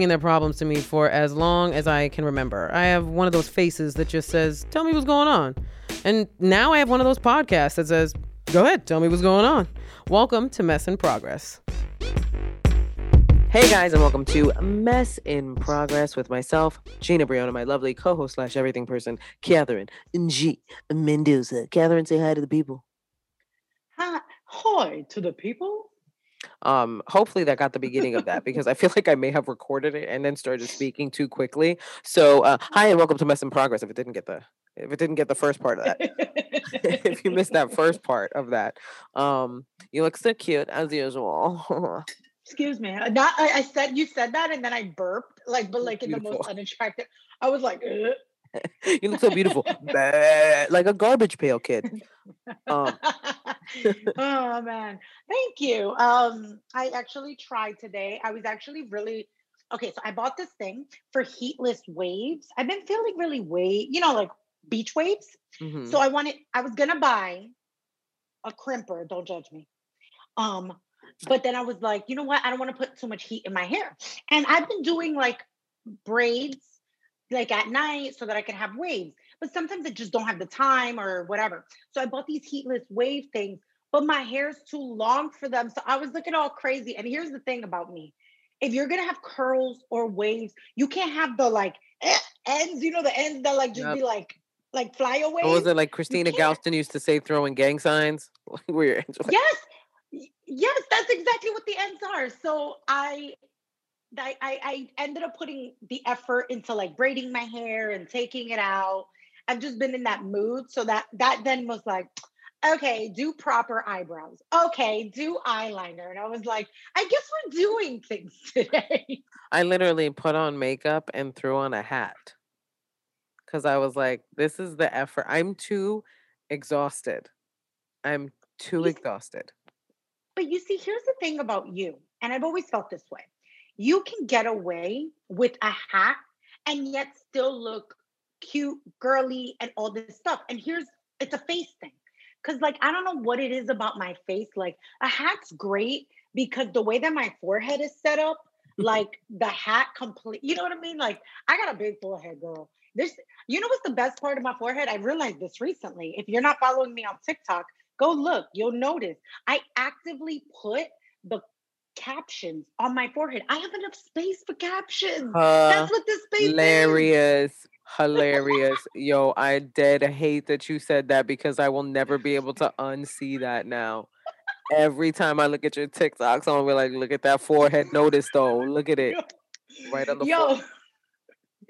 bringing their problems to me for as long as I can remember. I have one of those faces that just says, Tell me what's going on. And now I have one of those podcasts that says, Go ahead, tell me what's going on. Welcome to Mess in Progress. Hey guys, and welcome to Mess in Progress with myself, Gina Briona, my lovely co-host slash everything person, Catherine G Mendoza. Catherine, say hi to the people. Hi, hi to the people. Um, hopefully that got the beginning of that because I feel like I may have recorded it and then started speaking too quickly. So, uh, hi and welcome to Mess in Progress. If it didn't get the if it didn't get the first part of that, if you missed that first part of that, um, you look so cute as usual. Excuse me. Not, I, I, said you said that and then I burped like, but like in the most unattractive. I was like. Ugh you look so beautiful, like a garbage pail kid. Um. oh man, thank you. Um, I actually tried today. I was actually really okay. So I bought this thing for heatless waves. I've been feeling really wave, you know, like beach waves. Mm-hmm. So I wanted. I was gonna buy a crimper. Don't judge me. Um, but then I was like, you know what? I don't want to put too much heat in my hair, and I've been doing like braids like at night so that I can have waves. But sometimes I just don't have the time or whatever. So I bought these heatless wave things, but my hair's too long for them. So I was looking all crazy. And here's the thing about me if you're gonna have curls or waves, you can't have the like eh, ends, you know, the ends that like just yep. be like like fly away. What was it like Christina Galston used to say throwing gang signs? Where yes, yes, that's exactly what the ends are. So I I, I, ended up putting the effort into like braiding my hair and taking it out. I've just been in that mood. So that that then was like, okay, do proper eyebrows. Okay, do eyeliner. And I was like, I guess we're doing things today. I literally put on makeup and threw on a hat. Cause I was like, this is the effort. I'm too exhausted. I'm too exhausted. But you see, here's the thing about you, and I've always felt this way you can get away with a hat and yet still look cute, girly, and all this stuff. And here's it's a face thing. Cause like I don't know what it is about my face. Like a hat's great because the way that my forehead is set up, like the hat complete, you know what I mean? Like I got a big forehead, girl. This, you know what's the best part of my forehead? I realized this recently. If you're not following me on TikTok, go look. You'll notice I actively put the captions on my forehead. I have enough space for captions. Uh, That's what this space hilarious. Is. Hilarious. Hilarious. Yo, I dead hate that you said that because I will never be able to unsee that now. Every time I look at your TikToks, I'm gonna be like, look at that forehead notice though. Look at it. Right on the Yo. Forehead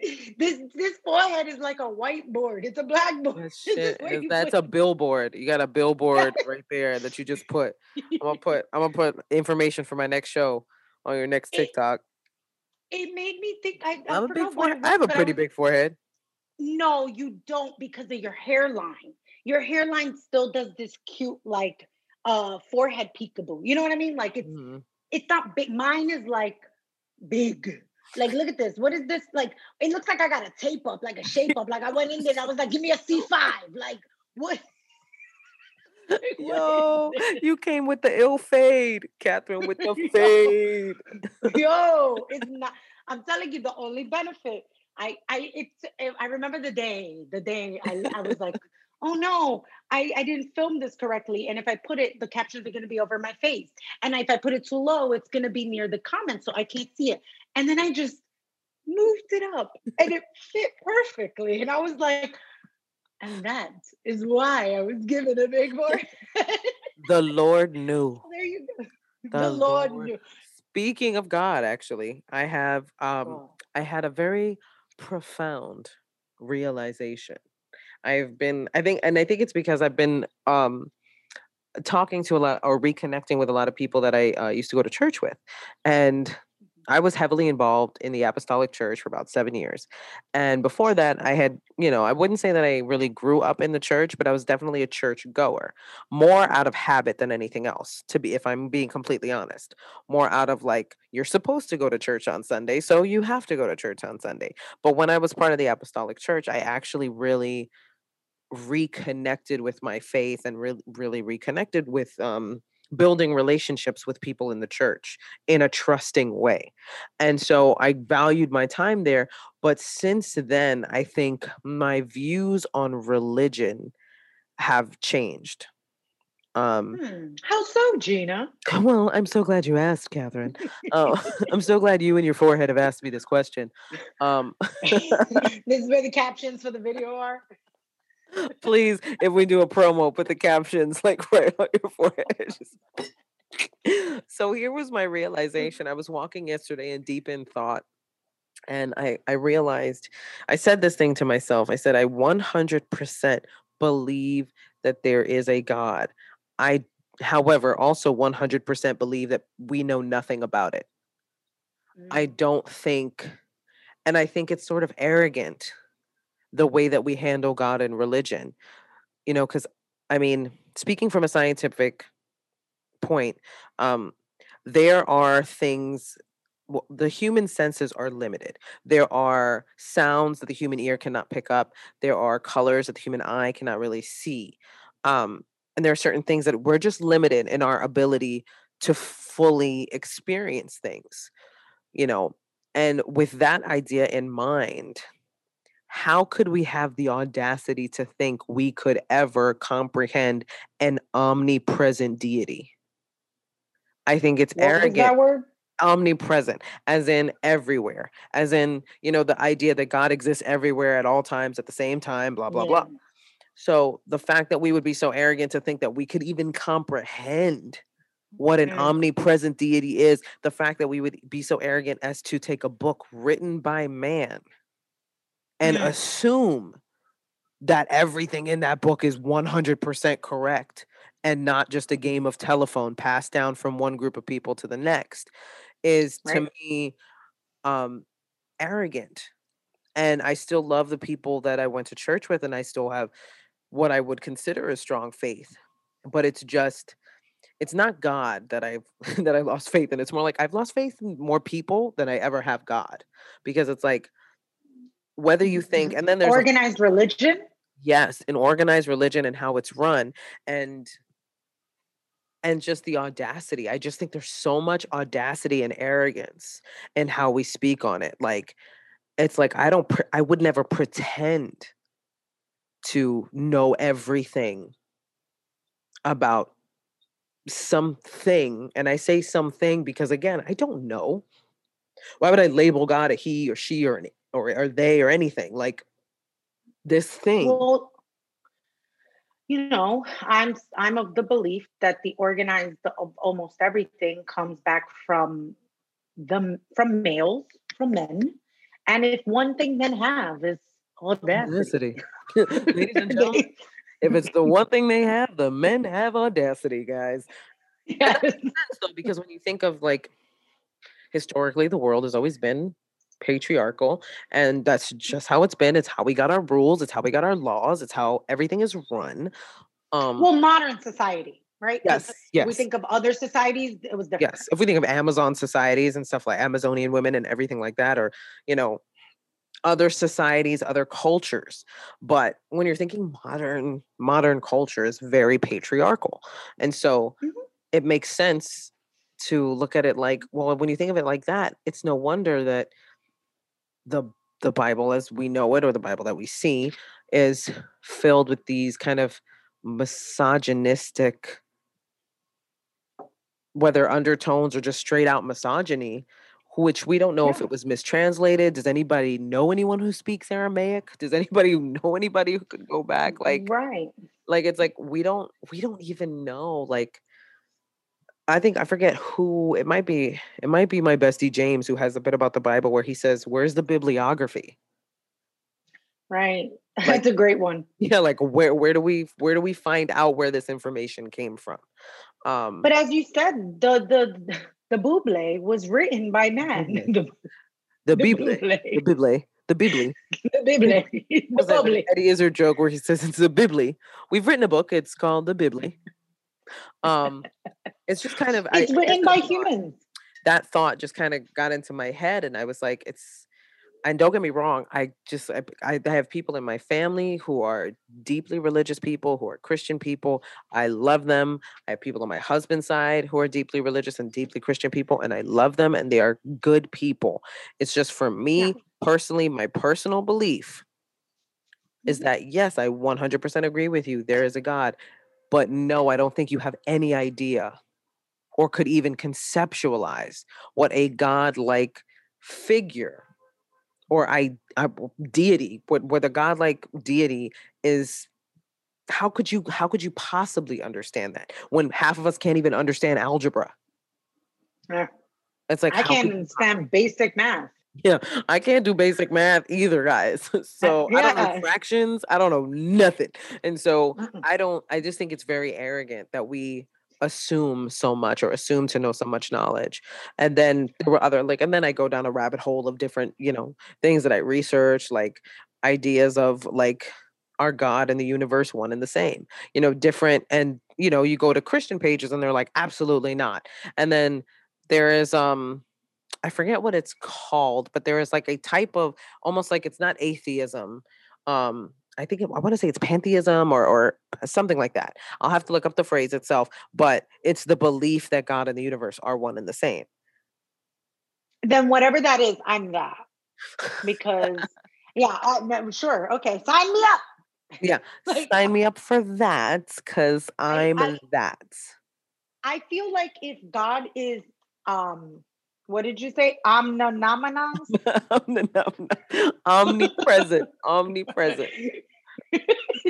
this this forehead is like a whiteboard. It's a blackboard. That that's a billboard. You got a billboard right there that you just put. I'm gonna put I'm gonna put information for my next show on your next TikTok. It, it made me think I, I, I, big forehead. I have a pretty big forehead. No, you don't because of your hairline. Your hairline still does this cute like uh forehead peekaboo. You know what I mean? Like it's mm-hmm. it's not big. Mine is like big. Like, look at this. What is this? Like, it looks like I got a tape up, like a shape up. Like I went in there and I was like, give me a C5. Like, what? Yo, you came with the ill fade, Catherine, with the fade. Yo, it's not. I'm telling you, the only benefit. I I it's. Eh, I remember the day. The day I I was like, oh no, I, I didn't film this correctly. And if I put it, the captions are going to be over my face. And if I put it too low, it's going to be near the comments. So I can't see it. And then I just moved it up and it fit perfectly. And I was like, and that is why I was given a big forehead. the Lord knew. There you go. The, the Lord, Lord, knew. Speaking of God, actually, I have um oh. I had a very profound realization I've been, I think, and I think it's because I've been um, talking to a lot or reconnecting with a lot of people that I uh, used to go to church with. And. I was heavily involved in the apostolic church for about seven years. And before that, I had, you know, I wouldn't say that I really grew up in the church, but I was definitely a church goer, more out of habit than anything else, to be, if I'm being completely honest, more out of like, you're supposed to go to church on Sunday, so you have to go to church on Sunday. But when I was part of the apostolic church, I actually really reconnected with my faith and really really reconnected with um building relationships with people in the church in a trusting way. And so I valued my time there. But since then, I think my views on religion have changed. Um, hmm. How so, Gina? Well, I'm so glad you asked, Catherine. Oh, I'm so glad you and your forehead have asked me this question. Um, this is where the captions for the video are. Please, if we do a promo, put the captions like right on your forehead. so here was my realization. I was walking yesterday and deep in thought, and I I realized I said this thing to myself. I said I 100% believe that there is a God. I, however, also 100% believe that we know nothing about it. Mm. I don't think, and I think it's sort of arrogant the way that we handle God and religion. You know, because I mean, speaking from a scientific point, um, there are things well, the human senses are limited. There are sounds that the human ear cannot pick up. There are colors that the human eye cannot really see. Um, and there are certain things that we're just limited in our ability to fully experience things, you know. And with that idea in mind, how could we have the audacity to think we could ever comprehend an omnipresent deity? I think it's what arrogant. that word? Omnipresent, as in everywhere, as in, you know, the idea that God exists everywhere at all times at the same time, blah, blah, yeah. blah. So the fact that we would be so arrogant to think that we could even comprehend what an mm. omnipresent deity is, the fact that we would be so arrogant as to take a book written by man and mm. assume that everything in that book is 100% correct and not just a game of telephone passed down from one group of people to the next is right. to me um arrogant and i still love the people that i went to church with and i still have what i would consider a strong faith but it's just it's not god that i've that i lost faith in it's more like i've lost faith in more people than i ever have god because it's like whether you mm-hmm. think and then there's organized religion? Yes an organized religion and how it's run and and just the audacity. I just think there's so much audacity and arrogance in how we speak on it. Like it's like i don't pre- i would never pretend to know everything about something and i say something because again i don't know. Why would i label god a he or she or an or are they or anything like this thing. Well you know i'm i'm of the belief that the organized of almost everything comes back from the from males from men and if one thing men have is audacity, ladies and gentlemen if it's the one thing they have the men have audacity guys. Yes. though, because when you think of like historically the world has always been patriarchal and that's just how it's been it's how we got our rules it's how we got our laws it's how everything is run um well modern society right? Yes yes we think of other societies it was different. Yes if we think of amazon societies and stuff like amazonian women and everything like that or you know other societies other cultures but when you're thinking modern modern culture is very patriarchal and so mm-hmm. it makes sense to look at it like well when you think of it like that it's no wonder that the the Bible as we know it or the Bible that we see is filled with these kind of misogynistic whether undertones or just straight out misogyny which we don't know yeah. if it was mistranslated. Does anybody know anyone who speaks aramaic? Does anybody know anybody who could go back? Like right. like it's like we don't we don't even know like I think I forget who it might be. It might be my bestie James who has a bit about the Bible where he says, "Where's the bibliography?" Right. Like, That's a great one. Yeah, like where where do we where do we find out where this information came from? Um But as you said, the the the Bible was written by man. the, the, Bible. The Bible. The Bible. the Bible. The Bible. Eddie Izzard joke where he says it's the Bible. We've written a book. It's called the Bible. Um, it's just kind of it's I, written by humans. That thought just kind of got into my head, and I was like, it's and don't get me wrong, I just I, I have people in my family who are deeply religious people, who are Christian people. I love them. I have people on my husband's side who are deeply religious and deeply Christian people, and I love them, and they are good people. It's just for me yeah. personally, my personal belief is mm-hmm. that yes, I 100% agree with you. There is a God, but no, I don't think you have any idea or could even conceptualize what a God like figure or I, uh, I deity, what where the godlike deity is how could you how could you possibly understand that when half of us can't even understand algebra? Yeah. It's like I can't understand basic math. Yeah, I can't do basic math either, guys. So yeah. I don't know fractions. I don't know nothing. And so I don't, I just think it's very arrogant that we assume so much or assume to know so much knowledge and then there were other like and then i go down a rabbit hole of different you know things that i research like ideas of like our god and the universe one and the same you know different and you know you go to christian pages and they're like absolutely not and then there is um i forget what it's called but there is like a type of almost like it's not atheism um I think it, I want to say it's pantheism or or something like that. I'll have to look up the phrase itself, but it's the belief that God and the universe are one and the same. Then whatever that is, I'm that because yeah, I, sure, okay, sign me up. Yeah, like, sign me up for that because I'm I, that. I feel like if God is um what did you say? Omninominous? Omnipresent. Omnipresent.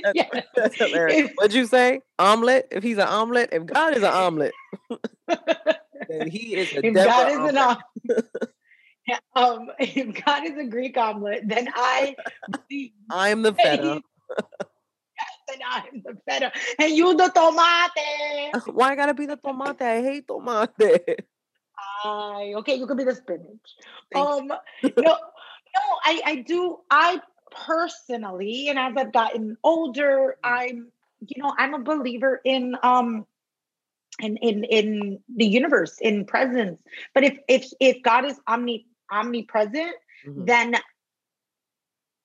That's, that's hilarious. What'd you say? Omelet? If he's an omelet, if God is an omelet, then he is a if God is omelet. an omelet. um, if God is a Greek omelet, then I I'm the feta. And I'm the feta. And you the tomate. Why I gotta be the tomate? I hate tomate. I okay, you could be the spinach. Um, no, no, I I do. I personally, and as I've gotten older, mm. I'm you know I'm a believer in um in in in the universe in presence. But if if if God is omni omnipresent, mm-hmm. then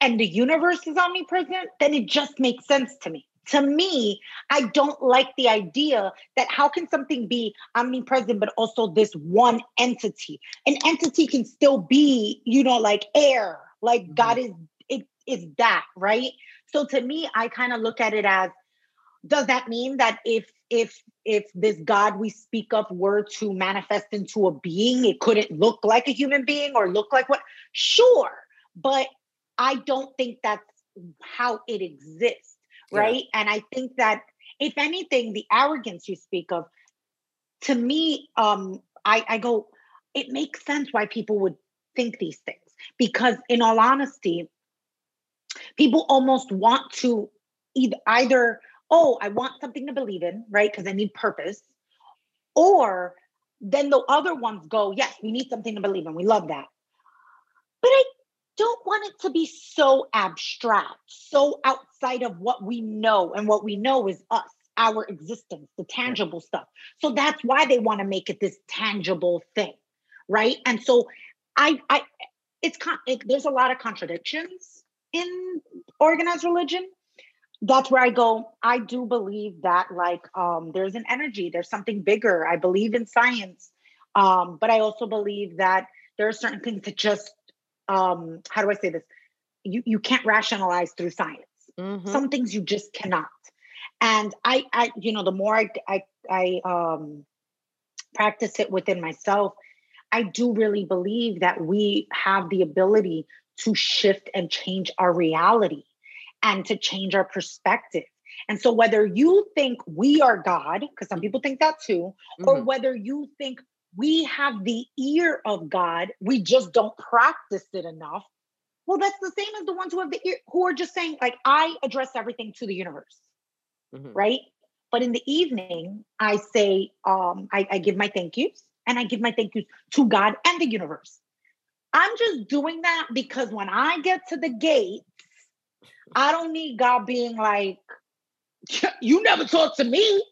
and the universe is omnipresent, then it just makes sense to me to me, I don't like the idea that how can something be omnipresent, but also this one entity? An entity can still be, you know, like air, like mm-hmm. God is, it is that, right? So to me, I kind of look at it as, does that mean that if if if this god we speak of were to manifest into a being it couldn't look like a human being or look like what sure but i don't think that's how it exists right? Yeah. And I think that if anything, the arrogance you speak of, to me, um, I, I go, it makes sense why people would think these things. Because in all honesty, people almost want to either either, oh, I want something to believe in, right? Because I need purpose. Or then the other ones go, yes, we need something to believe in. We love that. But I don't want it to be so abstract, so outside of what we know. And what we know is us, our existence, the tangible stuff. So that's why they want to make it this tangible thing. Right. And so I, I, it's, con- it, there's a lot of contradictions in organized religion. That's where I go. I do believe that, like, um, there's an energy, there's something bigger. I believe in science. Um, but I also believe that there are certain things that just um how do i say this you you can't rationalize through science mm-hmm. some things you just cannot and i i you know the more i i, I um practice it within myself i do really believe that we have the ability to shift and change our reality and to change our perspective and so whether you think we are god because some people think that too mm-hmm. or whether you think we have the ear of God, we just don't practice it enough. Well, that's the same as the ones who have the ear, who are just saying, like, I address everything to the universe, mm-hmm. right? But in the evening, I say, um, I, I give my thank yous and I give my thank yous to God and the universe. I'm just doing that because when I get to the gates, I don't need God being like, you never talk to me.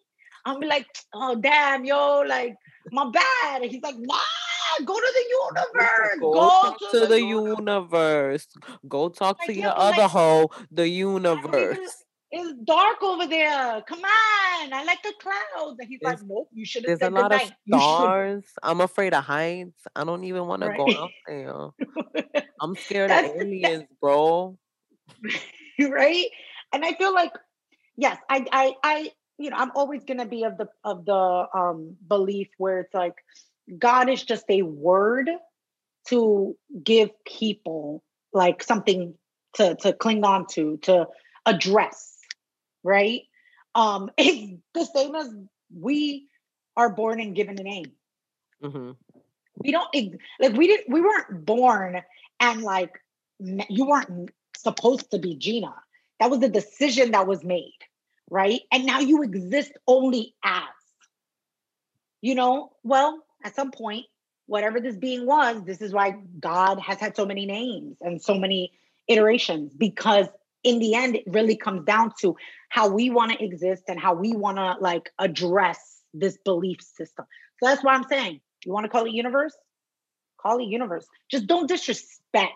I'm like, oh damn, yo, like my bad. And he's like, God, go to the universe. Go, Go, to, to the, universe. universe. Go talk Like, to your other like, hoe, the I don't even. universe. It's dark over there. Come on, I like the clouds. And he's like, nope. You should have there's a lot of night. You should. stars. I'm afraid of heights. I don't even want to go out there. I'm scared of That's the that, aliens, bro. right. And I feel like yes, I I I you know I'm always gonna be of the of the um belief where it's like God is just a word to give people like something to to cling on to to address, right? Um, it's the same as we are born and given a name. mm-hmm. We don't like we didn't we weren't born and like you weren't supposed to be Gina. That was a decision that was made, right? And now you exist only as, you know, well, at some point, whatever this being was, this is why God has had so many names and so many iterations because in the end it really comes down to how we want to exist and how we want to like address this belief system. So that's why I'm saying, you want to call it universe? Call it universe. Just don't disrespect.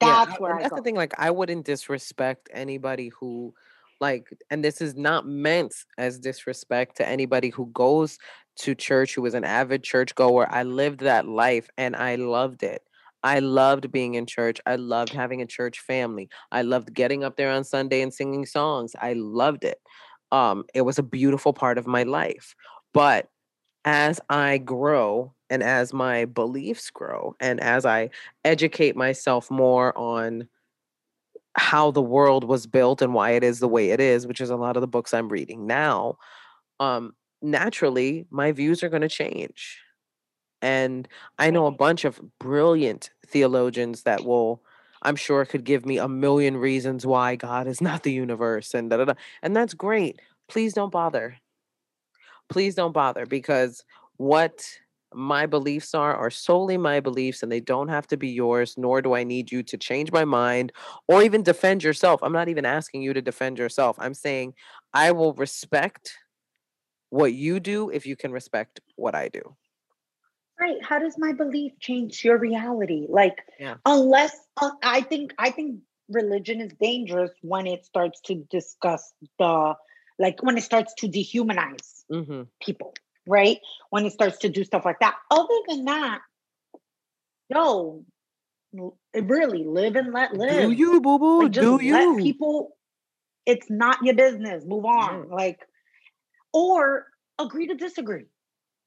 That's I- where and I that's go. the thing. Like, I wouldn't disrespect anybody who, like, and this is not meant as disrespect to anybody who goes to church, who is an avid churchgoer. I lived that life and I loved it. I loved being in church. I loved having a church family. I loved getting up there on Sunday and singing songs. I loved it. Um, it was a beautiful part of my life. But as I grow and as my beliefs grow and as I educate myself more on how the world was built and why it is the way it is, which is a lot of the books I'm reading now, um, naturally my views are going to change. And I know a bunch of brilliant theologians that will, I'm sure, could give me a million reasons why God is not the universe and da da da. And that's great. Please don't bother please don't bother because what my beliefs are are solely my beliefs and they don't have to be yours nor do i need you to change my mind or even defend yourself i'm not even asking you to defend yourself i'm saying i will respect what you do if you can respect what i do Right. How does my belief change your reality? Like, Yeah. unless uh, I think I think religion is dangerous when it starts to discuss the like when it starts to dehumanize hmm people, right? When it starts to do stuff like that. Other than that, yo, really live and let live. do you boo boo Like do let you people. It's not your business. Move on. Like, or agree to disagree.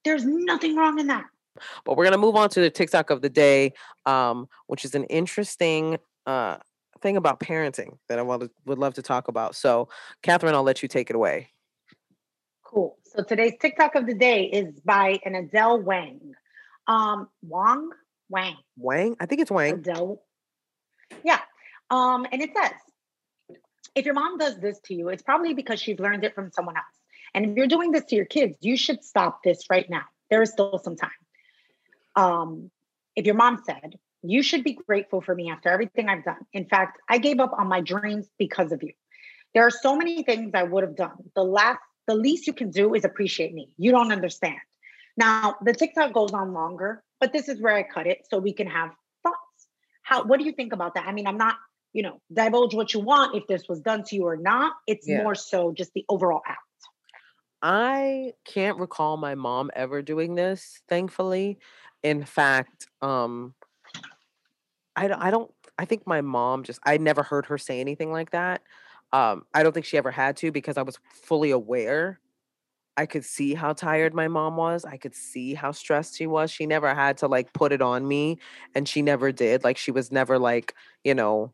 There's nothing wrong in that. But we're gonna move on to the TikTok of the day, um, which is an interesting uh, thing about parenting that I would would love to talk about. So, Catherine, I'll let you take it away. Cool. So today's TikTok of the day is by an Adele Wang. Um, Wang? Wang. Wang, I think it's Wang. Adele. Yeah. Um, and it says, if your mom does this to you, it's probably because she's learned it from someone else. And if you're doing this to your kids, you should stop this right now. There is still some time. Um, if your mom said, you should be grateful for me after everything I've done. In fact, I gave up on my dreams because of you. There are so many things I would have done. The last, the least you can do is appreciate me. You don't understand. Now, the TikTok goes on longer, but this is where I cut it so we can have thoughts. How what do you think about that? I mean, I'm not, you know, divulge what you want if this was done to you or not. It's Yeah. more so just the overall act. I can't recall my mom ever doing this, thankfully. In fact, um, I I don't, I think my mom just, I never heard her say anything like that. Um, I don't think she ever had to because I was fully aware. I could see how tired my mom was. I could see how stressed she was. She never had to like put it on me, and she never did. Like, she was never like, you know,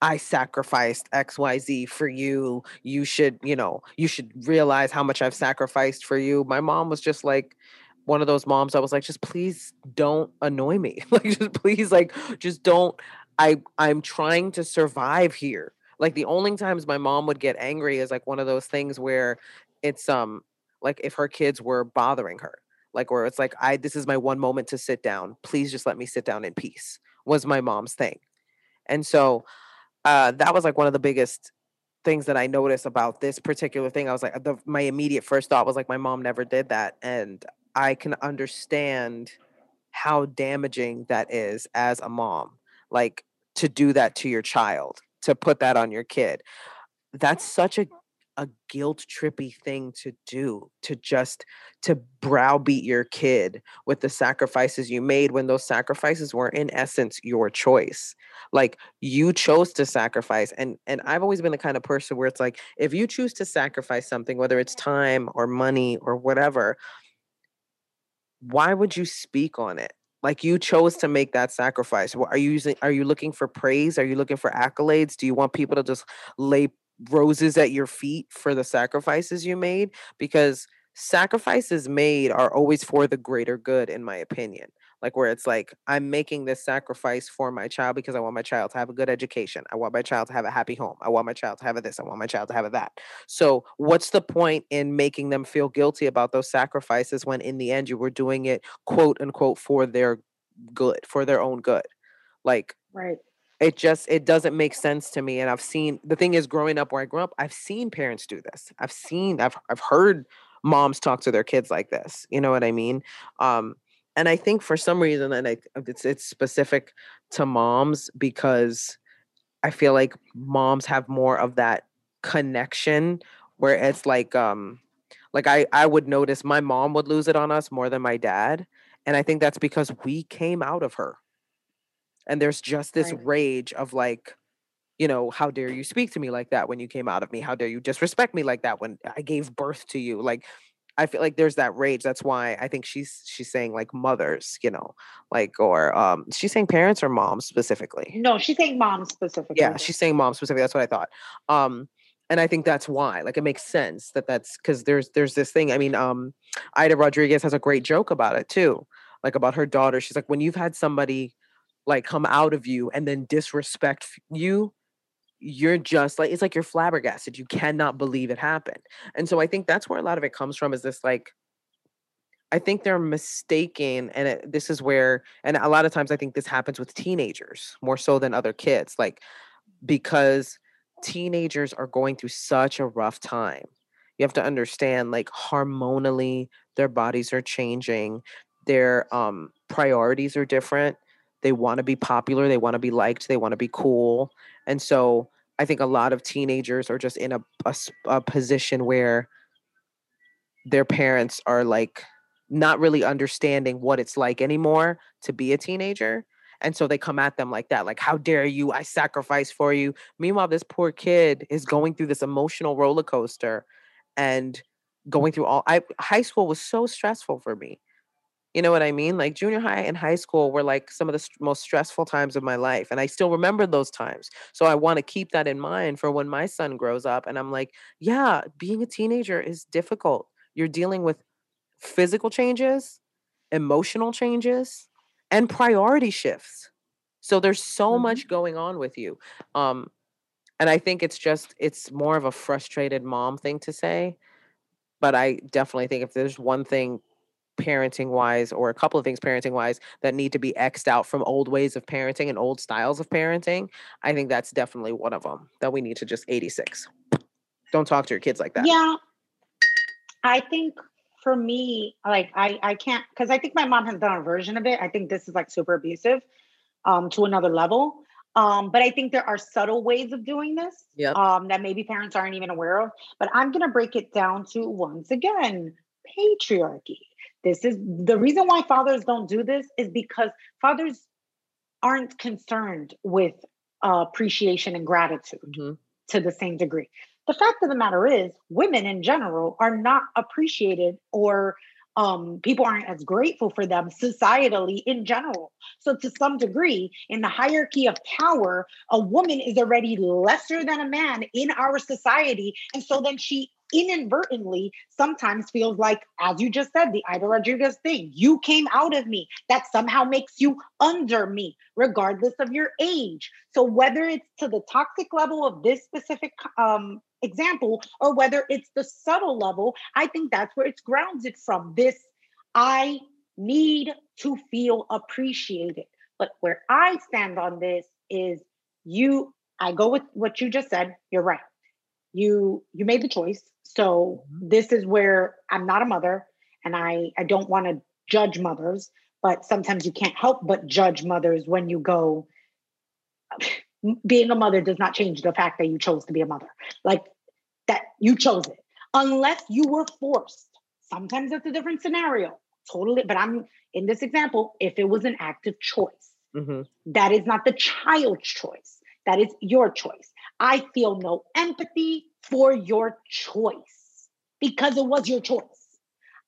I sacrificed XYZ for you. You should, you know, you should realize how much I've sacrificed for you. My mom was just like one of those moms I was like, just please don't annoy me. like just please, like, just don't. I I'm trying to survive here. Like the only times my mom would get angry is like one of those things where it's um like if her kids were bothering her. Like where it's like, I this is my one moment to sit down. Please just let me sit down in peace, was my mom's thing. And so uh, that was like one of the biggest things that I noticed about this particular thing. I was like, the, my immediate first thought was like, my mom never did that, and I can understand how damaging that is as a mom. Like to do that to your child, to put that on your kid. That's such a a guilt trippy thing to do to just to browbeat your kid with the sacrifices you made when those sacrifices were in essence your choice. Like you chose to sacrifice and and i've always been the kind of person where it's like if you choose to sacrifice something whether it's time or money or whatever why would you speak on it like you chose to make that sacrifice. Are you using are you looking for praise? Are you looking for accolades? Do you want people to just lay roses at your feet for the sacrifices you made? Because sacrifices made are always for the greater good in my opinion like where it's like i'm making this sacrifice for my child because i want my child to have a good education. I want my child to have a happy home. I want my child to have a this. I want my child to have a that. So what's the point in making them feel guilty about those sacrifices when in the end you were doing it quote unquote for their good for their own good? Like right. it just it doesn't make sense to me and i've seen the thing is growing up where i grew up i've seen parents do this. I've seen i've i've heard moms talk to their kids like this you know what i mean? Um and i think for some reason and I, it's it's specific to moms because i feel like moms have more of that connection where it's like um like i i would notice my mom would lose it on us more than my dad and i think that's because we came out of her. And there's just this right. rage of like you know how dare you speak to me like that when you came out of me? How dare you disrespect me like that when i gave birth to you? Like i feel like there's that rage that's why i think she's she's saying like mothers you know like or um she's saying parents or moms specifically? No she's saying moms specifically. Yeah she's saying moms specifically that's what i thought. Um and i think that's why like it makes sense that that's because there's there's this thing i mean um aida rodriguez has a great joke about it too like about her daughter she's like when you've had somebody like come out of you and then disrespect you you're just like it's like you're flabbergasted you cannot believe it happened and so i think that's where a lot of it comes from is this like i think they're mistaken and it, this is where and a lot of times i think this happens with teenagers more so than other kids like because teenagers are going through such a rough time you have to understand like hormonally their bodies are changing their um priorities are different they want to be popular, they want to be liked, they want to be cool. And so I think a lot of teenagers are just in a, a, a position where their parents are like not really understanding what it's like anymore to be a teenager. And so they come at them like that, like, how dare you? I sacrifice for you. Meanwhile, this poor kid is going through this emotional roller coaster and going through all I high school was so stressful for me. You know what I mean? Like junior high and high school were like some of the st- most stressful times of my life. And I still remember those times. So I want to keep that in mind for when my son grows up. And I'm like, yeah, being a teenager is difficult. You're dealing with physical changes, emotional changes, and priority shifts. So there's so mm-hmm. much going on with you. Um, and I think it's just, it's more of a frustrated mom thing to say. But I definitely think if there's one thing parenting wise or a couple of things parenting wise that need to be xed out from old ways of parenting and old styles of parenting i think that's definitely one of them that we need to just 86 don't talk to your kids like that yeah i think for me like i i can't because i think my mom has done a version of it i think this is like super abusive um to another level um, but I think there are subtle ways of doing this yep. um, that maybe parents aren't even aware of. But I'm going to break it down to once again patriarchy. This is the reason why fathers don't do this is because fathers aren't concerned with uh, appreciation and gratitude mm-hmm. to the same degree. The fact of the matter is, women in general are not appreciated or um, people aren't as grateful for them societally in general. So, to some degree, in the hierarchy of power, a woman is already lesser than a man in our society. And so then she inadvertently sometimes feels like, as you just said, the Aida Rodriguez thing. You came out of me. That somehow makes you under me, regardless of your age. So whether it's to the toxic level of this specific um, example, or whether it's the subtle level, I think that's where it's grounded from. This I need to feel appreciated. But where I stand on this is you, I go with what you just said. You're right. You you made the choice so mm-hmm. this is where I'm not a mother and I, I don't want to judge mothers, but sometimes you can't help but judge mothers when you go being a mother does not change the fact that you chose to be a mother. Like that you chose it. Unless you were forced. Sometimes it's a different scenario. Totally but i'm in this example if it was an active choice mm-hmm. that is not the child's choice. That is your choice. I feel no empathy for your choice because it was your choice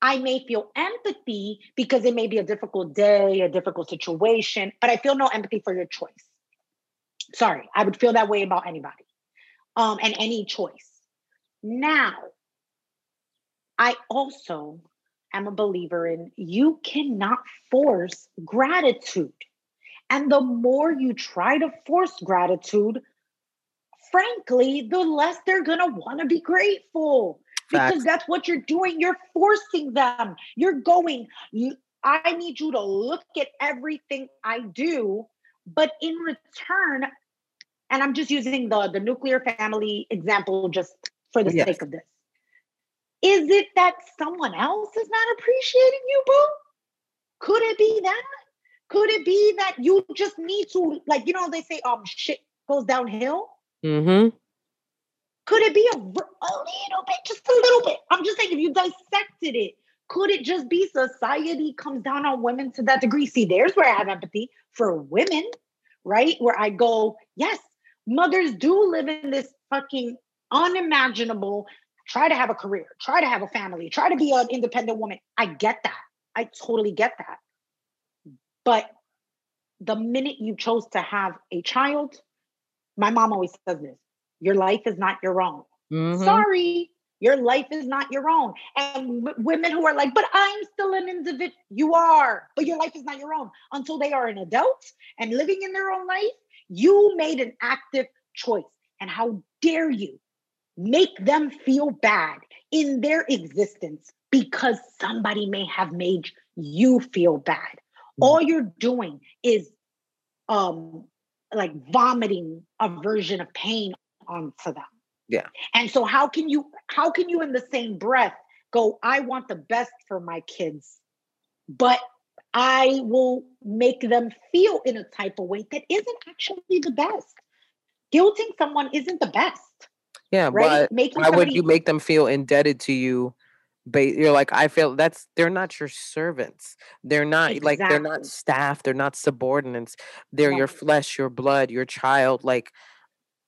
I may feel empathy because it may be a difficult day, a difficult situation, but I feel no empathy for your choice. Sorry, I would feel that way about anybody um, and any choice. Now, I also am a believer in you cannot force gratitude. And the more you try to force gratitude, frankly, the less they're going to want to be grateful because that's what you're doing. You're forcing them. You're going, I need you to look at everything I do, but in return, and I'm just using the, the nuclear family example just for the yes. sake of this. Is it that someone else is not appreciating you, boo? Could it be that? Could it be that you just need to, like, you know, they say, um, shit goes downhill? Mm-hmm. Could it be a, a little bit, just a little bit? I'm just saying, if you dissected it, could it just be society comes down on women to that degree? See, there's where I have empathy for women, right? Where I go, yes, mothers do live in this fucking unimaginable, try to have a career, try to have a family, try to be an independent woman. I get that. I totally get that. But the minute you chose to have a child, my mom always says this your life is not your own. Mm-hmm. Sorry, your life is not your own. And w- women who are like, but I'm still an individual. You are, but your life is not your own until they are an adult and living in their own life. You made an active choice. And how dare you make them feel bad in their existence because somebody may have made you feel bad. Mm-hmm. All you're doing is um like vomiting a version of pain onto them. Yeah. And so how can you how can you in the same breath go I want the best for my kids but I will make them feel in a type of way that isn't actually the best. Guilting someone isn't the best. Yeah, right? why would you make them feel indebted to you? But you're like, I feel that's they're not your servants. They're not exactly. like they're not staff. They're not subordinates. They're yeah. your flesh, your blood, your child. Like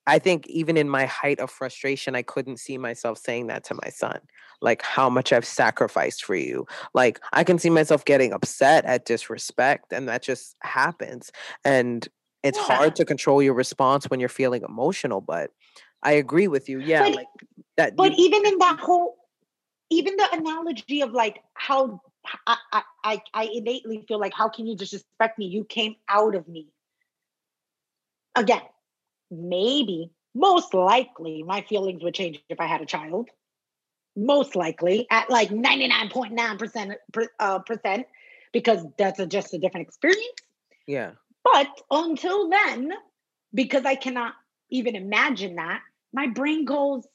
I think even in my height of frustration, I couldn't see myself saying that to my son. Like how much I've sacrificed for you. Like I can see myself getting upset at disrespect, and that just happens. And it's yeah. hard to control your response when you're feeling emotional, but I agree with you. Yeah, but, like that. But you, even in that whole, even the analogy of like how I, I I innately feel like how can you disrespect me? You came out of me. Again, maybe, most likely, my feelings would change if I had a child. Most likely, at like 99.9% uh, percent, because that's a, just a different experience. Yeah. But until then, because I cannot even imagine that, my brain goes,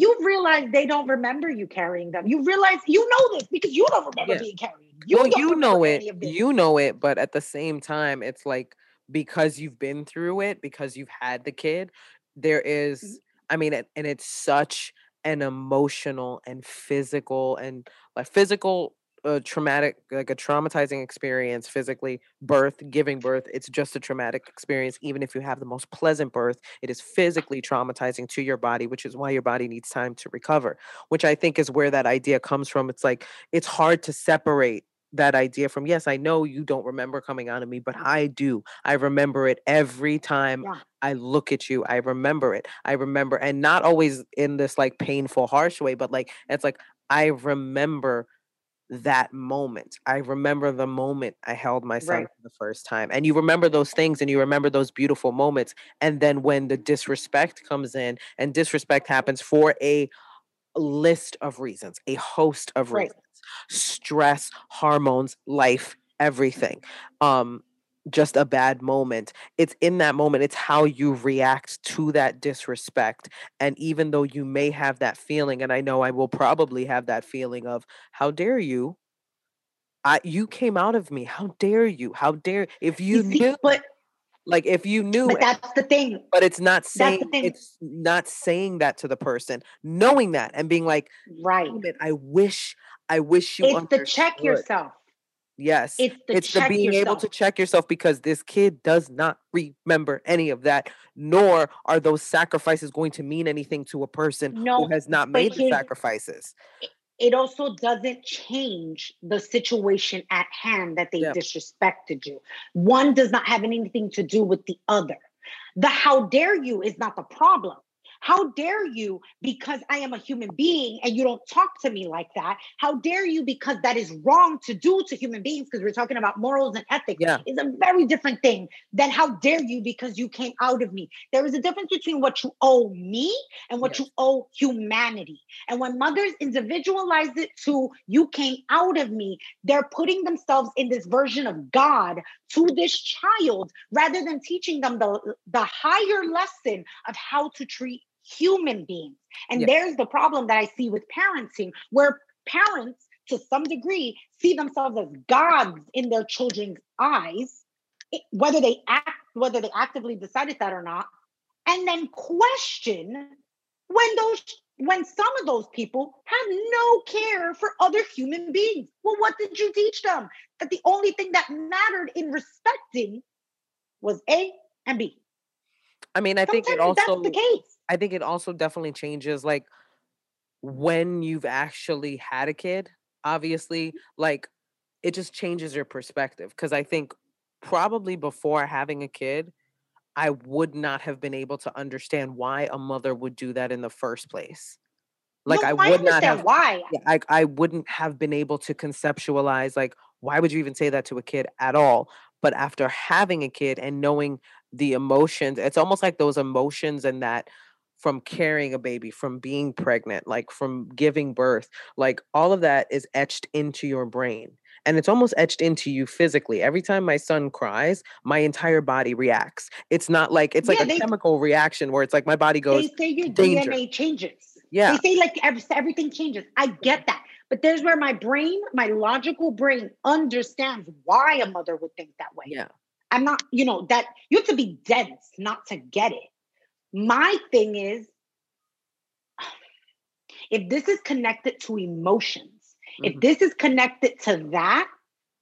you realize they don't remember you carrying them. You realize you know this because you don't remember being carried. You well, you know it. You know it, but at the same time, it's like because you've been through it, because you've had the kid, there is, mm-hmm. I mean, and it's such an emotional and physical and like physical a traumatic like a traumatizing experience physically birth giving birth it's just a traumatic experience even if you have the most pleasant birth it is physically traumatizing to your body which is why your body needs time to recover which i think is where that idea comes from it's like it's hard to separate that idea from yes i know you don't remember coming out of me but i do i remember it every time yeah. i look at you i remember it i remember and not always in this like painful harsh way but like it's like i remember that moment i remember the moment i held my son right. for the first time and you remember those things and you remember those beautiful moments and then when the disrespect comes in and disrespect happens for a list of reasons a host of right. reasons stress, hormones, life, everything. Um, just a bad moment. It's in that moment, it's how you react to that disrespect. And even though you may have that feeling, and I know I will probably have that feeling of, how dare you? I you came out of me. How dare you? How dare if you, You see, knew but like if you knew but that's the thing. but it's not saying it's not saying that to the person, knowing that and being like, Right. I wish I wish you It's the check yourself. Yes. It's the It's the being able to check yourself because this kid does not remember any of that, nor are those sacrifices going to mean anything to a person who has not made the sacrifices. it also doesn't change the situation at hand that they Yeah. disrespected you. One does not have anything to do with the other. The how dare you is not the problem. How dare you because I am a human being and you don't talk to me like that? How dare you because that is wrong to do to human beings because we're talking about morals and ethics Yeah. is a very different thing than how dare you because you came out of me. There is a difference between what you owe me and what Yes. you owe humanity. And when mothers individualize it to you came out of me, they're putting themselves in this version of God to this child rather than teaching them the, the higher lesson of how to treat human beings. And Yeah. there's the problem that I see with parenting, where parents, to some degree, see themselves as gods in their children's eyes, whether they act, whether they actively decided that or not, and then question when those when some of those people have no care for other human beings. Well, what did you teach them? That the only thing that mattered in respecting was A and B. I mean, I think it Sometimes that's also the case. I think it also definitely changes like when you've actually had a kid, obviously, mm-hmm. like it just changes your perspective. Cause I think probably before having a kid, I would not have been able to understand why a mother would do that in the first place. Like no, I would not have why. I I wouldn't have been able to conceptualize like why would you even say that to a kid at all? But after having a kid and knowing the emotions, it's almost like those emotions and that from carrying a baby, from being pregnant, like from giving birth, like all of that is etched into your brain. And it's almost etched into you physically. Every time my son cries, my entire body reacts. It's not like it's like Yeah, a they chemical reaction where it's like my body goes, they say your danger. DNA changes. Yeah. They say like everything changes. I get that. But there's where my brain, my logical brain understands why a mother would think that way. yeah. I'm not, you know, that you have to be dense not to get it. My thing is, if this is connected to emotions, if Mhm. this is connected to that,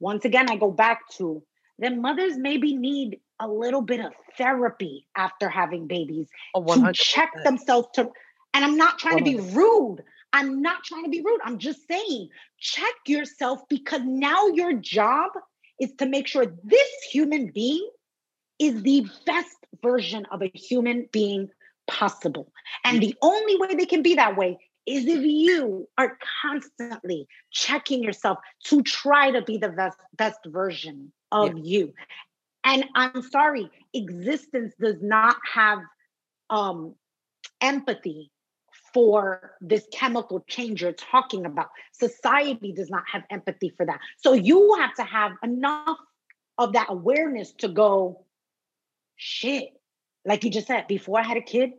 once again, I go back to then mothers maybe need a little bit of therapy after having babies Oh, to check themselves to and i'm not trying to be rude. I'm not trying to be rude. I'm just saying check yourself because now your job is to make sure this human being is the best version of a human being possible. And the only way they can be that way is if you are constantly checking yourself to try to be the best best version of you. And i'm sorry existence does not have um empathy for this chemical change you're talking about. Society does not have empathy for that. So you have to have enough of that awareness to go shit. Like you just said before i had a kid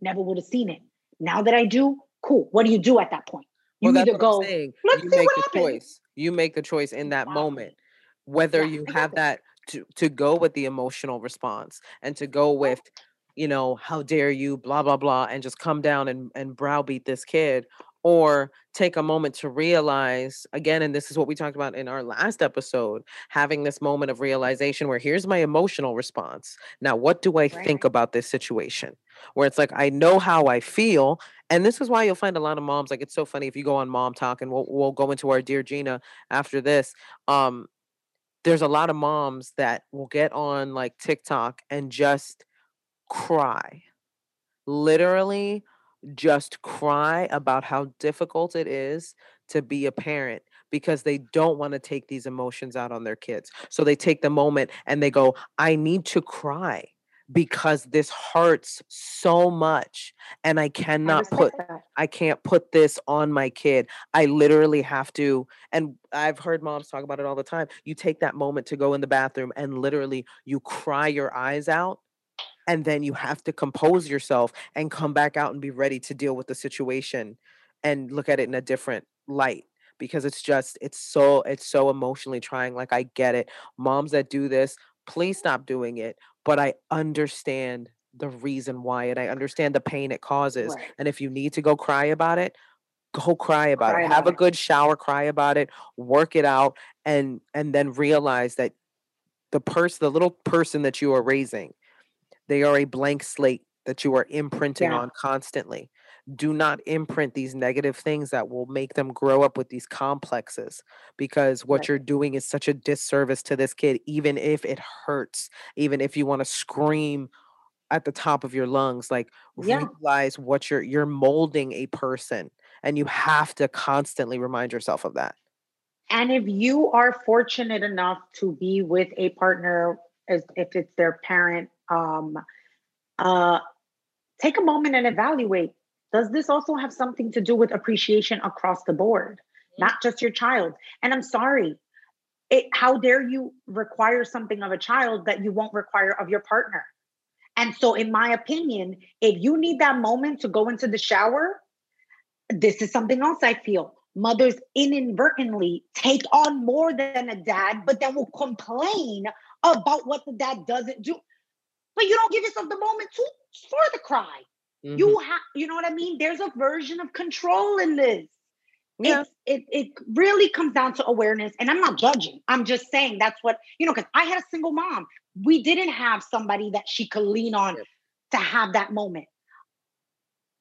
never would have seen it. Now that i do cool. What do you do at that point? You Well, either go You make what the happens. choice. You make the choice in that Exactly. moment, whether Yeah, you have that. that to to go with the emotional response and to go with, you know, how dare you, blah blah blah, and just come down and and browbeat this kid, or take a moment to realize again, and this is what we talked about in our last episode, having this moment of realization where here's my emotional response. Now, what do I right think about this situation? Where it's like I know how I feel, and this is why you'll find a lot of moms like it's so funny if you go on Mom Talk and we'll we'll go into our dear Gina after this. Um, there's a lot of moms that will get on like TikTok and just cry. Literally just cry about how difficult it is to be a parent because they don't want to take these emotions out on their kids. So they take the moment and they go, I need to cry because this hurts so much and I i cannot put that I can't put this on my kid. I literally have to and I've heard moms talk about it all the time. You take that moment to go in the bathroom and literally you cry your eyes out and then you have to compose yourself and come back out and be ready to deal with the situation and look at it in a different light because it's just it's so it's so emotionally trying like i get it moms that do this please stop doing it but i understand the reason why and i understand the pain it causes Right. and if you need to go cry about it go cry about Cry it have about a good shower cry about it work it out and and then realize that the person the little person that you are raising they are a blank slate that you are imprinting Yeah. on constantly do not imprint these negative things that will make them grow up with these complexes because what Right. you're doing is such a disservice to this kid even if it hurts even if you want to scream at the top of your lungs like Yeah. realize what you're you're molding a person and you have to constantly remind yourself of that And if you are fortunate enough to be with a partner, as if it's their parent, um, uh, take a moment and evaluate. Does this also have something to do with appreciation across the board, not just your child? And I'm sorry, it, how dare you require something of a child that you won't require of your partner? And so, in my opinion, if you need that moment to go into the shower, this is something else I feel. Mothers inadvertently take on more than a dad, but then will complain about what the dad doesn't do. But you don't give yourself the moment to for the cry. Mhm. You have, you know what I mean? There's a version of control in this. yeah It's, it it really comes down to awareness, and I'm not judging. I'm just saying that's what you know. Because I had a single mom, we didn't have somebody that she could lean on Yep. to have that moment.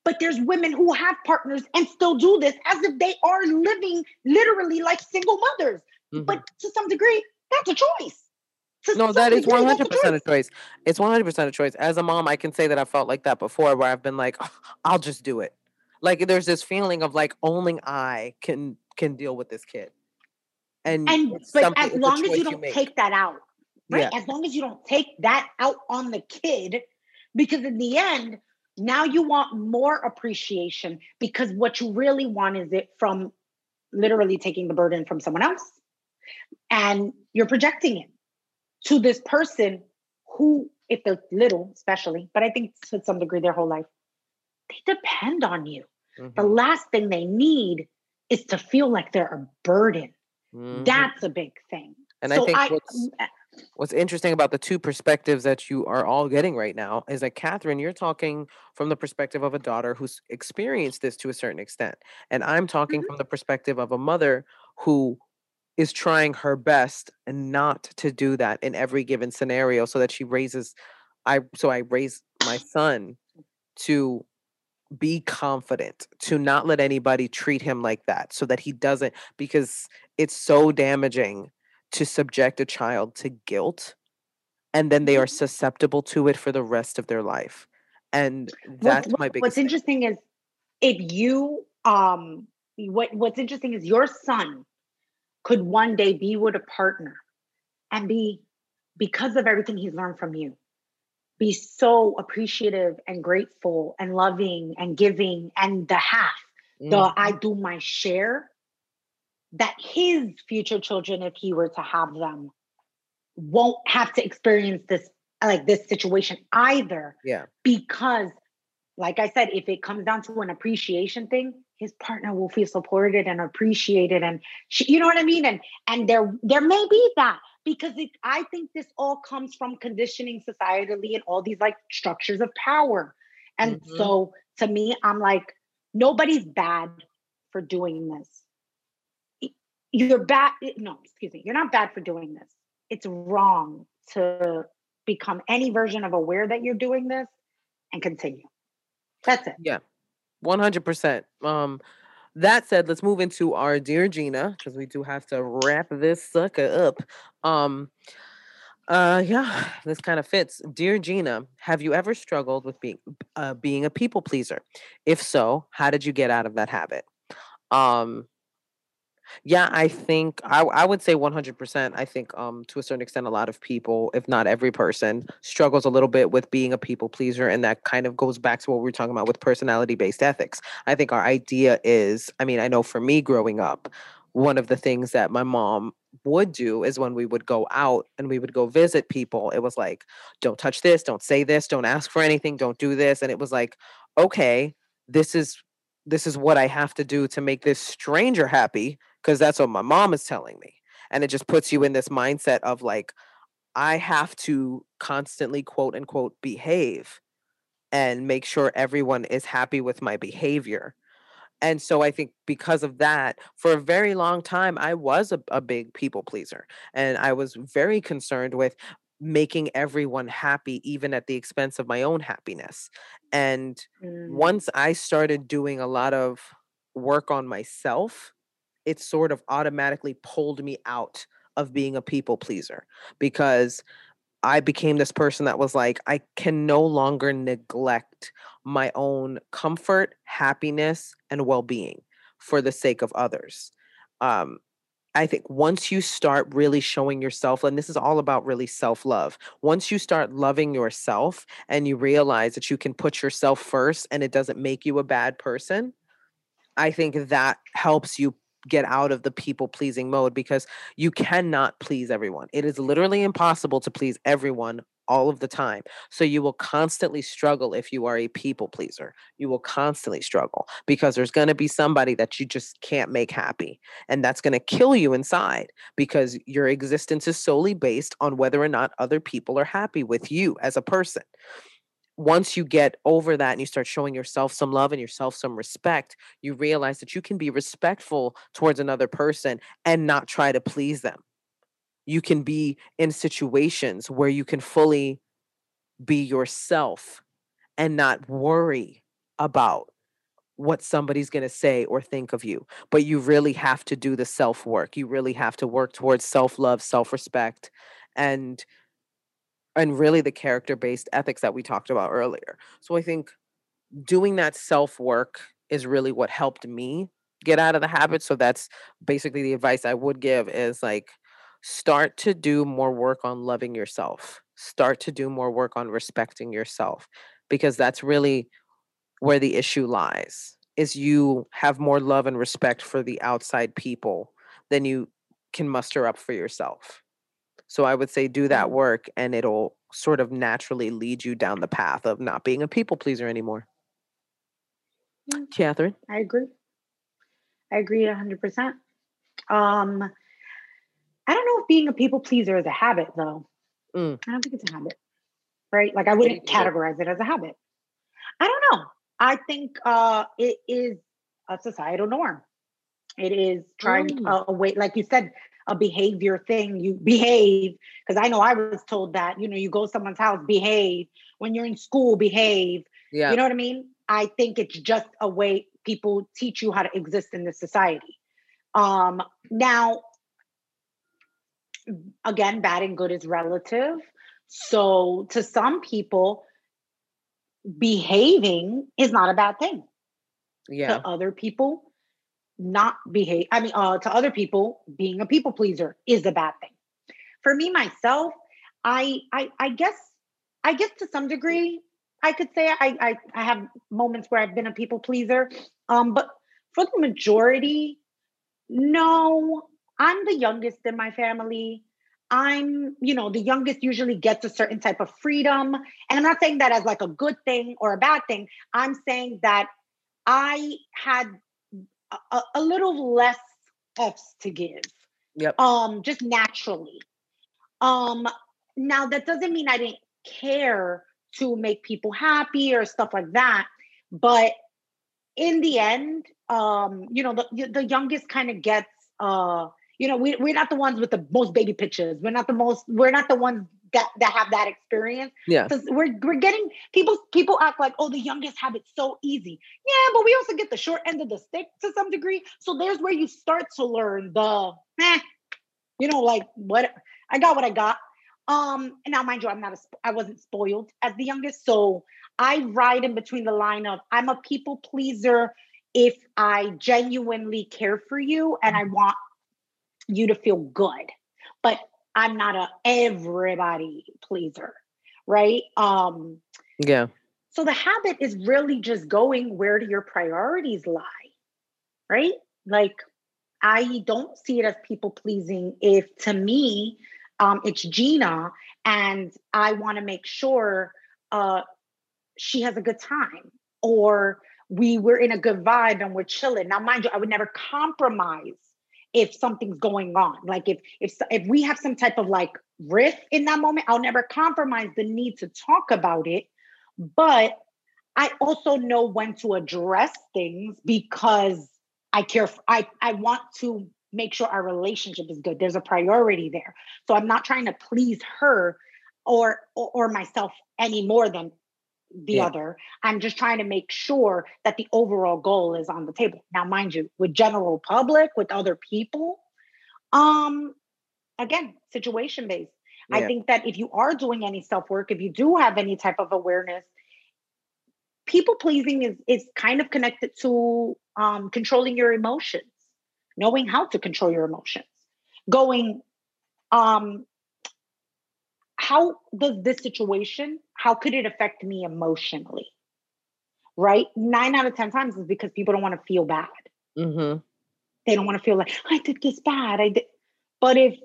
But there's women who have partners and still do this as if they are living literally like single mothers. Mhm. But to some degree, that's a choice. No, that is degree, one that's hundred percent a choice. It's one hundred percent a choice. As a mom, I can say that I felt like that before, where I've been like, "Oh, I'll just do it. Like there's this feeling of like only I can can deal with this kid, and And but as long as you don't make. take that out, right? yeah, As long as you don't take that out on the kid, because in the end, now you want more appreciation because what you really want is it from literally taking the burden from someone else. And you're projecting it to this person who, if they're little, especially, but I think to some degree their whole life, they depend on you. The mhm, last thing they need is to feel like they're a burden. mhm. That's a big thing. And I think I, what's what's interesting about the two perspectives that you are all getting right now is that Catherine, you're talking from the perspective of a daughter who's experienced this to a certain extent, and I'm talking Mhm. from the perspective of a mother who is trying her best and not to do that in every given scenario so that she raises I so I raise my son to be confident, to not let anybody treat him like that so that he doesn't because it's so damaging to subject a child to guilt and then they are Mhm. susceptible to it for the rest of their life. And that's what- my biggest what's thing. interesting is if you um what what's interesting is your son could one day be with a partner and be because of everything he's learned from you be so appreciative and grateful and loving and giving and the half the Mhm. i do my share that his future children if he were to have them won't have to experience this like this situation either Yeah. because like i said if it comes down to an appreciation thing his partner will feel supported and appreciated and she, you know what i mean? And and there there may be that because it, i think this all comes from conditioning societally and all these like structures of power. And Mhm. so to me i'm like nobody's bad for doing this. You're bad no excuse me you're not bad for doing this. It's wrong to become any version of aware that you're doing this and continue. That's it. Yeah. 100%. Um that said, let's move into our dear Gina because we do have to wrap this sucker up. Um uh yeah, this kind of fits. Dear Gina, have you ever struggled with being uh, being a people pleaser? If so, how did you get out of that habit? Um Yeah, I think I I would say 100%. I think um to a certain extent a lot of people, if not every person, struggles a little bit with being a people pleaser and that kind of goes back to what we were talking about with personality-based ethics. I think our idea is, I mean, I know for me growing up, one of the things that my mom would do is when we would go out and we would go visit people, it was like, don't touch this, don't say this, don't ask for anything, don't do this. And it was like, okay, this is this is what I have to do to make this stranger happy because that's what my mom is telling me. And it just puts you in this mindset of like, I have to constantly quote unquote behave and make sure everyone is happy with my behavior. And so I think because of that, for a very long time, I was a, a big people pleaser. And I was very concerned with making everyone happy, even at the expense of my own happiness. And mm. once I started doing a lot of work on myself, it sort of automatically pulled me out of being a people pleaser because I became this person that was like, I can no longer neglect my own comfort, happiness, and well being for the sake of others. Um, I think once you start really showing yourself, and this is all about really self love, once you start loving yourself and you realize that you can put yourself first and it doesn't make you a bad person, I think that helps you get out of the people pleasing mode because you cannot please everyone. It is literally impossible to please everyone all of the time. So you will constantly struggle if you are a people pleaser. You will constantly struggle because there's going to be somebody that you just can't make happy. And that's going to kill you inside because your existence is solely based on whether or not other people are happy with you as a person. Once you get over that and you start showing yourself some love and yourself some respect, you realize that you can be respectful towards another person and not try to please them. You can be in situations where you can fully be yourself and not worry about what somebody's going to say or think of you but you really have to do the self work you really have to work towards self love self respect and and really the character based ethics that we talked about earlier. So i think doing that self work is really what helped me get out of the habit. So that's basically the advice i would give is like start to do more work on loving yourself. Start to do more work on respecting yourself because that's really where the issue lies is you have more love and respect for the outside people than you can muster up for yourself so i would say do that mm-hmm. work and it'll sort of naturally lead you down the path of not being a people pleaser anymore mm. catherine i agree i agree 100% um I don't know if being a people pleaser is a habit though. Mm. I don't think it's a habit, right? Like I wouldn't categorize it as a habit. I don't know. I think uh, it is a societal norm. It is trying mm. a way, like you said, a behavior thing. You behave because I know I was told that you know you go to someone's house, behave. When you're in school, behave. Yeah. You know what I mean? I think it's just a way people teach you how to exist in this society. Um, now, again, bad and good is relative. So to some people, behaving is not a bad thing. Yeah. To other people, not behave. I mean, uh, to other people, being a people pleaser is a bad thing. For me myself, I I I guess I guess to some degree, I could say I I, I have moments where I've been a people pleaser. Um, but for the majority, no, I'm the youngest in my family. I'm, you know, the youngest usually gets a certain type of freedom. And I'm not saying that as like a good thing or a bad thing. I'm saying that I had a, a little less F's to give. Yep. Um, just naturally. Um, now that doesn't mean I didn't care to make people happy or stuff like that. But in the end, um, you know, the the youngest kind of gets uh you know, we, we're not the ones with the most baby pictures. We're not the most, we're not the ones that, that have that experience. Yeah. Because we're we're getting people people act like, oh, the youngest have it so easy. Yeah, but we also get the short end of the stick to some degree. So there's where you start to learn the eh, you know, like what I got what I got. Um, and now mind you, I'm not a I wasn't spoiled as the youngest. So I ride in between the line of I'm a people pleaser if I genuinely care for you and I want you to feel good. But I'm not a everybody pleaser, right? Um yeah. So the habit is really just going where do your priorities lie? Right? Like I don't see it as people pleasing if to me um it's Gina and I want to make sure uh she has a good time or we were in a good vibe and we're chilling. Now mind you, I would never compromise if something's going on. Like if if if we have some type of like rift in that moment, I'll never compromise the need to talk about it. But I also know when to address things because I care. For, I I want to make sure our relationship is good. There's a priority there. So I'm not trying to please her or or, or myself any more than the yeah. other. I'm just trying to make sure that the overall goal is on the table. Now, mind you, with general public, with other people, um, again, situation based. Yeah. I think that if you are doing any self work, if you do have any type of awareness, people pleasing is is kind of connected to um, controlling your emotions, knowing how to control your emotions, going um, how does this situation how could it affect me emotionally? Right? Nine out of ten times is because people don't want to feel bad. Mm-hmm. they don't want to feel like i did this bad i did but if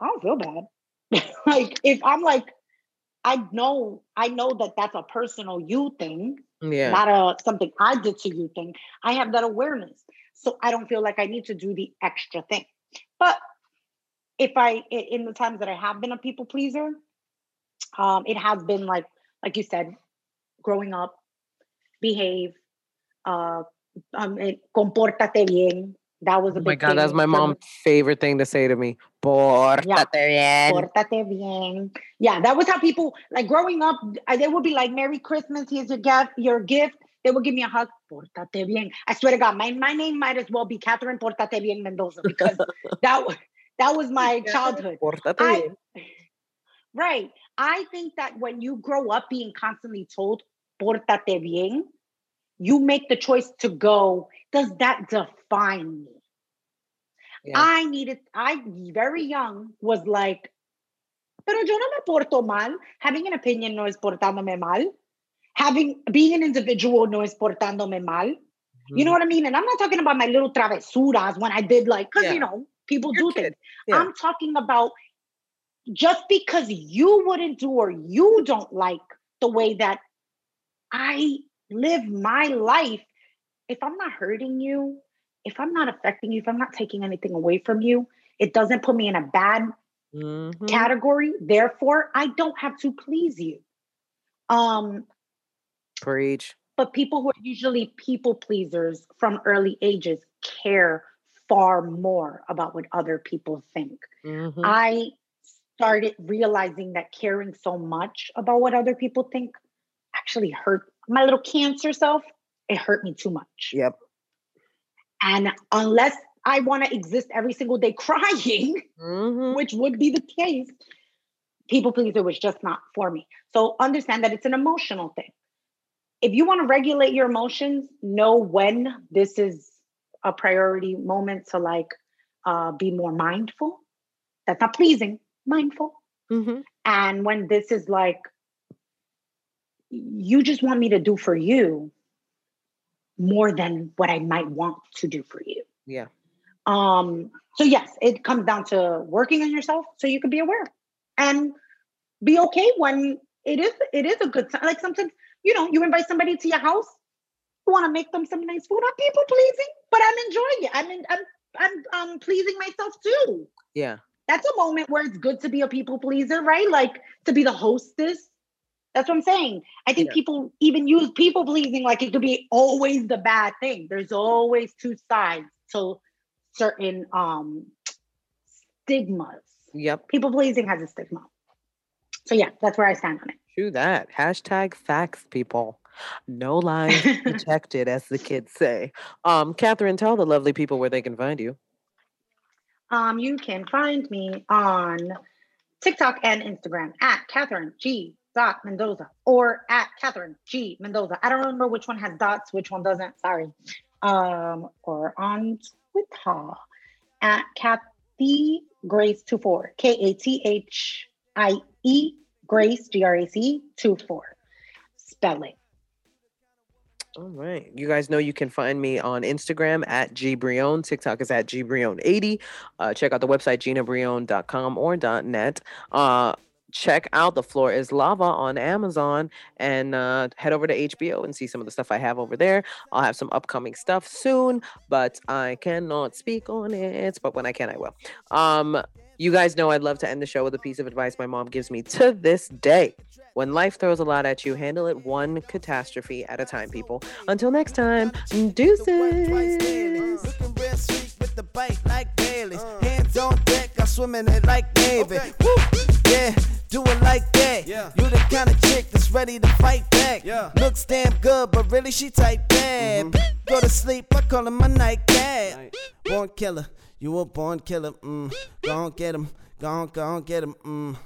i don't feel bad. Like if i'm like i know i know that that's a personal you thing yeah. not a something i did to you thing i have that awareness. So i don't feel like i need to do the extra thing. But if I in the times that I have been a people pleaser, um, it has been like like you said, growing up, behave, uh, um, eh, compórtate bien. That was a oh my god, that's my mom's favorite thing to say to me. Pórtate yeah. bien. Pórtate bien. Yeah, that was how people like growing up. They would be like, "Merry Christmas, here's your gift." Your gift. They would give me a hug. Pórtate bien. I swear to God, my, my name might as well be Catherine Pórtate bien Mendoza because that that was my childhood. I, right. I think that when you grow up being constantly told, portate bien, you make the choice to go, does that define me? Yeah. I needed, I very young was like, pero yo no me porto mal. Having an opinion no es portándome mal. Having, being an individual no es portándome mal. Mm-hmm. You know what I mean? And I'm not talking about my little travesuras when I did like, because, yeah. you know, People Your do kid. things. Yeah. I'm talking about just because you wouldn't do or you don't like the way that I live my life, if I'm not hurting you, if I'm not affecting you, if I'm not taking anything away from you, it doesn't put me in a bad mm-hmm. category. Therefore, I don't have to please you. Um preach. But people who are usually people pleasers from early ages care far more about what other people think. Mm-hmm. I started realizing that caring so much about what other people think actually hurt my little cancer self. It hurt me too much. Yep. And unless I want to exist every single day crying, mm-hmm. which would be the case, people pleaser was just not for me. So understand that it's an emotional thing. If you want to regulate your emotions, know when this is a priority moment to like uh, be more mindful. That's not pleasing, mindful. Mm-hmm. And when this is like, you just want me to do for you more than what I might want to do for you. Yeah. Um, so yes, it comes down to working on yourself so you can be aware and be okay when it is it is a good time. Like sometimes, you know, you invite somebody to your house you want to make them some nice food. I'm people pleasing, but I'm enjoying it. I'm in, I'm I'm um pleasing myself too. Yeah. That's a moment where it's good to be a people pleaser, right? Like to be the hostess. That's what I'm saying. I think yeah. people even use people pleasing like it could be always the bad thing. There's always two sides to certain um stigmas. Yep. People pleasing has a stigma. So yeah, that's where I stand on it. True that. Hashtag facts, people. No lies detected, as the kids say. Um, Catherine, tell the lovely people where they can find you. Um, you can find me on TikTok and Instagram at Catherine G. Dot Mendoza or at Catherine G. Mendoza. I don't remember which one has dots, which one doesn't. Sorry. Um, or on Twitter at Kathy Grace 24. K A T H I E Grace G R A C 24. Spelling. All right. You guys know you can find me on Instagram at gbrillon. TikTok is at gbrillon80. Uh, check out the website ginabrillon.com or .net. Uh, check out The Floor is Lava on Amazon and uh, head over to HBO and see some of the stuff I have over there. I'll have some upcoming stuff soon, but I cannot speak on it. But when I can, I will. Um, you guys know I'd love to end the show with a piece of advice my mom gives me to this day. When life throws a lot at you, handle it one catastrophe at a time, people. Until next time, deuces. Hands on deck, I swim in it like Navy. Yeah do it like that. Yeah. You the kind of chick that's ready to fight back. Yeah. Looks damn good, but really she type bad. Mm-hmm. Go to sleep, I call her my night cat. Born killer, you were born killer. Mm. Go on get him, go on, go on get him. Mm.